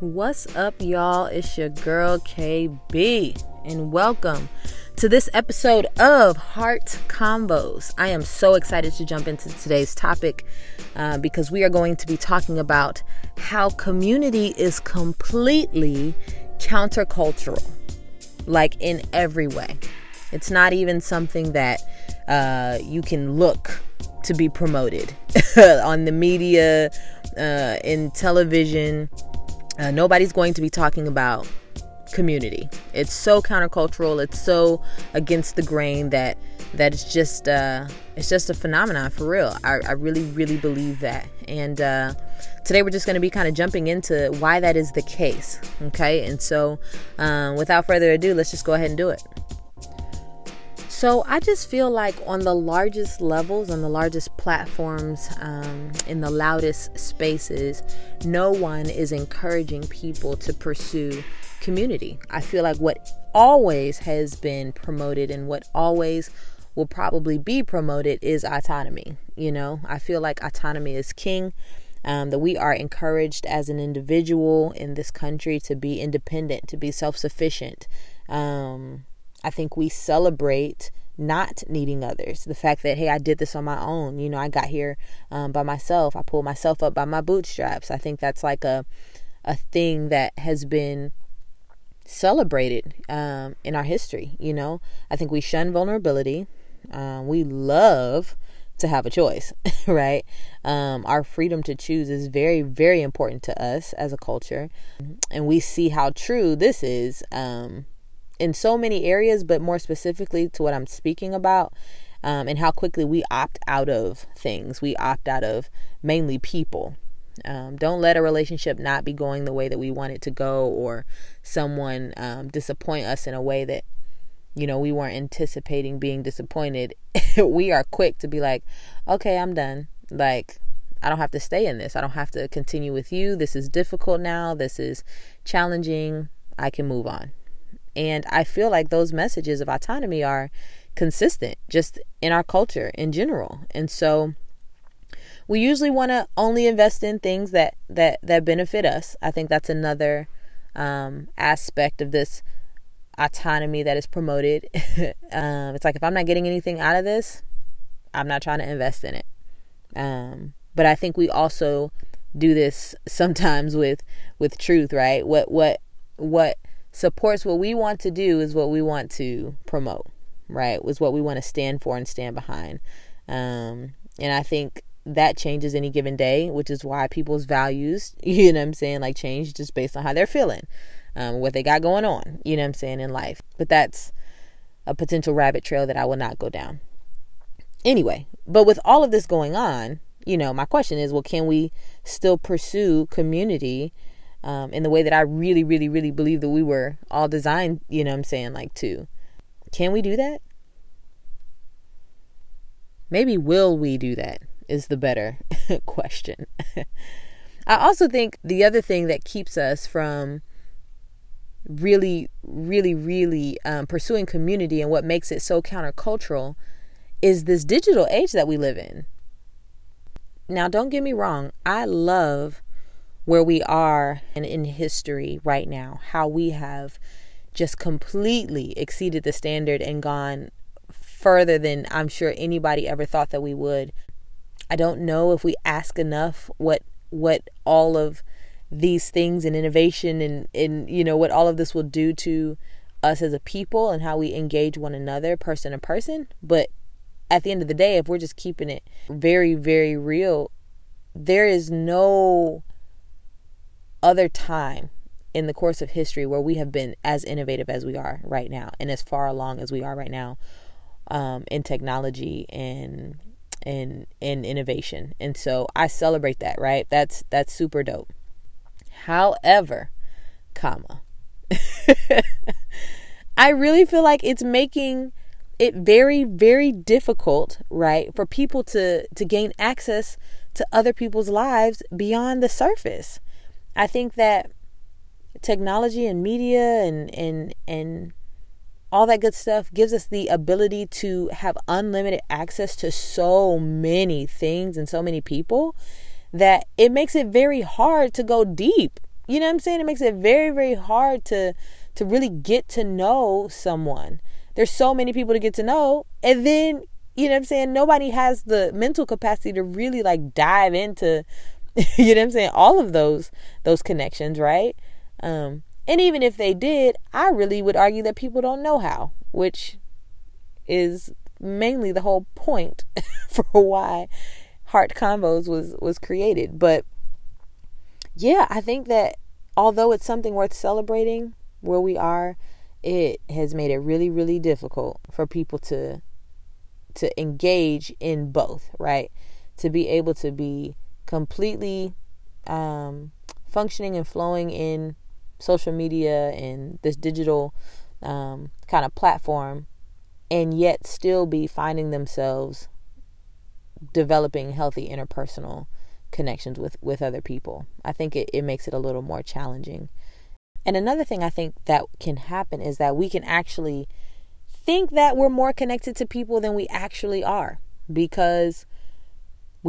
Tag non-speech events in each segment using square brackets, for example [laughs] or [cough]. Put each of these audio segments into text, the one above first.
What's up, y'all? It's your girl KB, and welcome to this episode of Heart Convos. I am so excited to jump into today's topic uh, because we are going to be talking about how community is completely countercultural, like in every way. It's not even something that uh, you can look to be promoted [laughs] on the media, uh, in television uh, nobody's going to be talking about community. It's so countercultural. It's so against the grain that that it's just uh, it's just a phenomenon for real. I, I really really believe that. And uh, today we're just going to be kind of jumping into why that is the case. Okay, and so um, without further ado, let's just go ahead and do it. So I just feel like on the largest levels, on the largest platforms, um, in the loudest spaces, no one is encouraging people to pursue community. I feel like what always has been promoted and what always will probably be promoted is autonomy. You know, I feel like autonomy is king. Um, that we are encouraged as an individual in this country to be independent, to be self sufficient. Um, I think we celebrate not needing others. The fact that, hey, I did this on my own. You know, I got here um, by myself. I pulled myself up by my bootstraps. I think that's like a, a thing that has been celebrated um, in our history. You know, I think we shun vulnerability. Um, we love to have a choice, [laughs] right? Um, our freedom to choose is very, very important to us as a culture. And we see how true this is um, in so many areas, but more specifically to what I'm speaking about, um, and how quickly we opt out of things. We opt out of mainly people. Um, don't let a relationship not be going the way that we want it to go, or someone um, disappoint us in a way that you know we weren't anticipating being disappointed. [laughs] we are quick to be like, okay, I'm done. Like, I don't have to stay in this. I don't have to continue with you. This is difficult now. This is challenging. I can move on. And I feel like those messages of autonomy are consistent just in our culture in general. And so we usually want to only invest in things that that that benefit us. I think that's another um, aspect of this autonomy that is promoted. [laughs] um, it's like if I'm not getting anything out of this, I'm not trying to invest in it. Um, but I think we also do this sometimes with with truth, right? What what what supports what we want to do is what we want to promote, right? Was what we want to stand for and stand behind. Um, and I think that changes any given day, which is why people's values, [laughs] you know I'm saying, like change just based on how they're feeling, um, what they got going on, you know what I'm saying, in life. But that's a potential rabbit trail that I will not go down. Anyway, but with all of this going on, you know, my question is, well, can we still pursue community um, in the way that I really, really, really believe that we were all designed, you know I'm saying, like to. Can we do that? Maybe will we do that is the better [laughs] question. [laughs] I also think the other thing that keeps us from really, really, really um, pursuing community and what makes it so countercultural is this digital age that we live in. Now, don't get me wrong, I love where we are and in history right now, how we have just completely exceeded the standard and gone further than I'm sure anybody ever thought that we would. I don't know if we ask enough what what all of these things and innovation and, and you know what all of this will do to us as a people and how we engage one another person to person. But at the end of the day, if we're just keeping it very, very real, there is no other time in the course of history where we have been as innovative as we are right now and as far along as we are right now um, in technology and in in innovation. And so i celebrate that right? That's that's super dope. However comma [laughs] i really feel like it's making it very very difficult right for people to to gain access to other people's lives beyond the surface I think that technology and media and and and all that good stuff gives us the ability to have unlimited access to so many things and so many people that it makes it very hard to go deep You know what I'm saying? It makes it very, very hard to to really get to know someone. There's so many people to get to know, and then you know what I'm saying? Nobody has the mental capacity to really like dive into [laughs] you know what I'm saying? All of those those connections, right? Um, and even if they did, I really would argue that people don't know how, which is mainly the whole point [laughs] for why Heart Convos was was created. But yeah, I think that although it's something worth celebrating where we are, it has made it really really difficult for people to to engage in both, right? To be able to be completely um, functioning and flowing in social media and this digital um, kind of platform, and yet still be finding themselves developing healthy interpersonal connections with, with other people. I think it, it makes it a little more challenging. And another thing I think that can happen is that we can actually think that we're more connected to people than we actually are because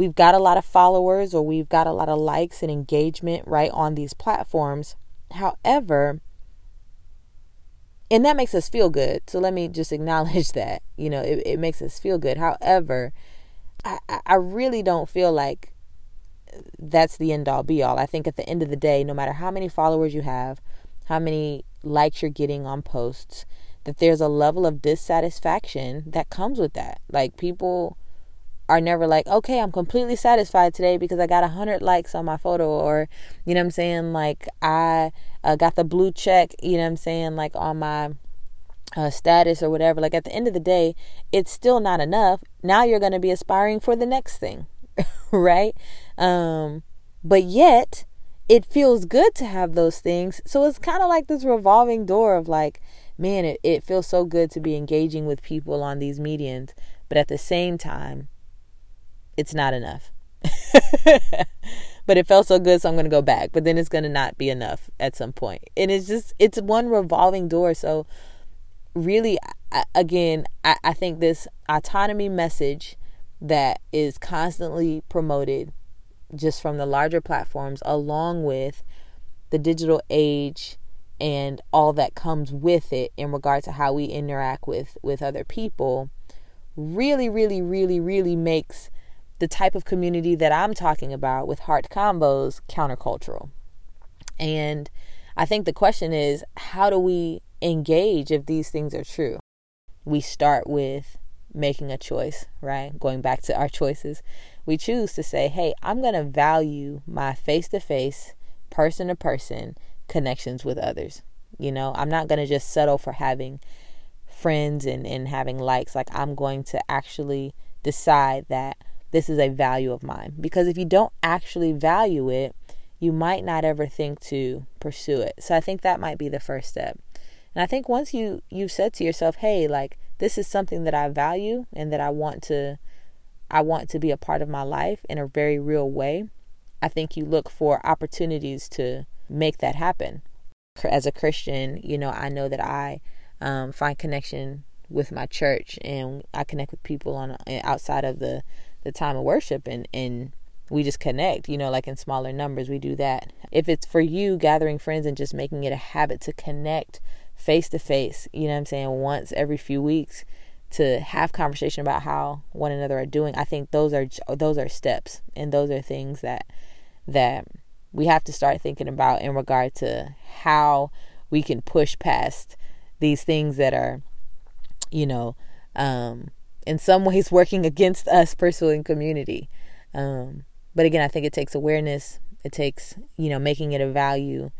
we've got a lot of followers or we've got a lot of likes and engagement right on these platforms. However, and that makes us feel good. So let me just [laughs] acknowledge that. You know, it, it makes us feel good. However, I, I really don't feel like that's the end all be all. I think at the end of the day, no matter how many followers you have, how many likes you're getting on posts, that there's a level of dissatisfaction that comes with that. Like people are never like, okay, I'm completely satisfied today because I got a hundred likes on my photo, or you know what I'm saying, like I uh, got the blue check, you know what I'm saying, like on my uh, status or whatever. Like at the end of the day, it's still not enough. Now you're going to be aspiring for the next thing, [laughs] right? Um, but yet it feels good to have those things. So it's kind of like this revolving door of like, man, it, it feels so good to be engaging with people on these mediums. But at the same time, it's not enough. [laughs] but it felt so good, so I'm going to go back. But then it's going to not be enough at some point. And it's just, it's one revolving door. So, really, again, I, I think this autonomy message that is constantly promoted just from the larger platforms, along with the digital age and all that comes with it in regard to how we interact with with other people really really really really makes the type of community that I'm talking about with Heart convos countercultural. And I think the question is how do we engage if these things are true? We start with making a choice, right? Going back to our choices. We choose to say, hey, I'm going to value my face to face, person to person connections with others. You know, I'm not going to just settle for having friends and, and having likes. Like, I'm going to actually decide that this is a value of mine. Because if you don't actually value it, you might not ever think to pursue it. So I think that might be the first step. And I think once you you've said to yourself, "Hey, like this is something that I value and that I want to I want to be a part of my life in a very real way." I think you look for opportunities to make that happen. As a Christian, you know, I know that I um, find connection with my church and I connect with people on outside of the the time of worship and and we just connect, you know, like in smaller numbers, we do that. If it's for you gathering friends and just making it a habit to connect face to face, you know I'm saying, once every few weeks to have conversation about how one another are doing, I think those are those are steps and those are things that that we have to start thinking about in regard to how we can push past these things that are you know um in some ways working against us pursuing community. Um, but again, I think it takes awareness. It takes, you know, making it a value.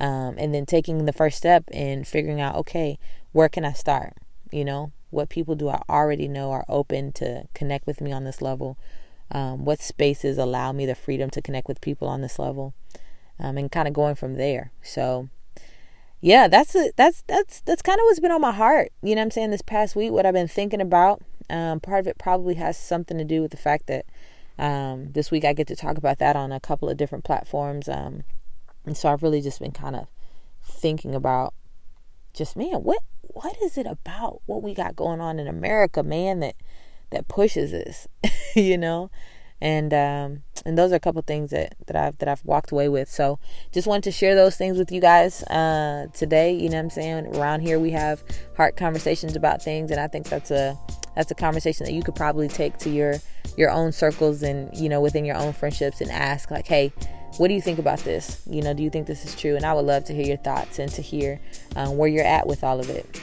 Um, and then taking the first step and figuring out, okay, where can I start? You know, what people do I already know are open to connect with me on this level? Um, what spaces allow me the freedom to connect with people on this level? Um, and kind of going from there. So, yeah, that's a, that's that's that's kind of what's been on my heart. You know, I'm saying this past week, what I've been thinking about. Um, part of it probably has something to do with the fact that um, this week I get to talk about that on a couple of different platforms. Um, and so I've really just been kind of thinking about just man, what what is it about what we got going on in America, man, that that pushes us, [laughs] you know? and um, and those are a couple things that that I've that I've walked away with. So just wanted to share those things with you guys uh, today. You know what I'm saying? Around here we have heart conversations about things, and I think that's a that's a conversation that you could probably take to your your own circles and you know within your own friendships and ask like, hey. What do you think about this? You know, do you think this is true? And I would love to hear your thoughts and to hear um, where you're at with all of it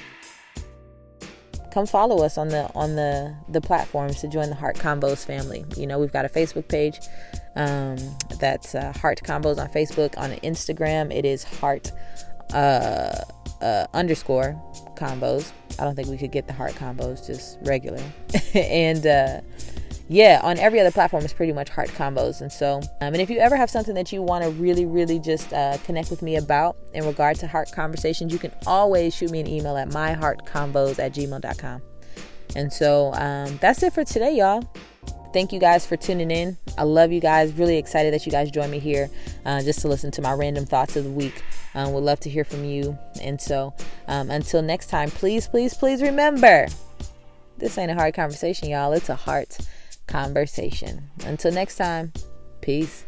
come follow us on the on the the platforms to join the Heart Convos family. You know, we've got a Facebook page um, that's uh, Heart Convos on Facebook. On Instagram, it is Heart uh, uh, underscore convos. I don't think we could get the Heart Convos just regular. [laughs] and uh, yeah, on every other platform, it's pretty much heart convos. And so, um, and if you ever have something that you want to really, really just uh, connect with me about in regard to heart conversations, you can always shoot me an email at myheartconvos at gmail.com. And so um, that's it for today, y'all. Thank you guys for tuning in. I love you guys. Really excited that you guys joined me here uh, just to listen to my random thoughts of the week. Um, would love to hear from you. And so um, until next time, please, please, please remember this ain't a hard conversation, y'all. It's a heart conversation. Until next time, peace.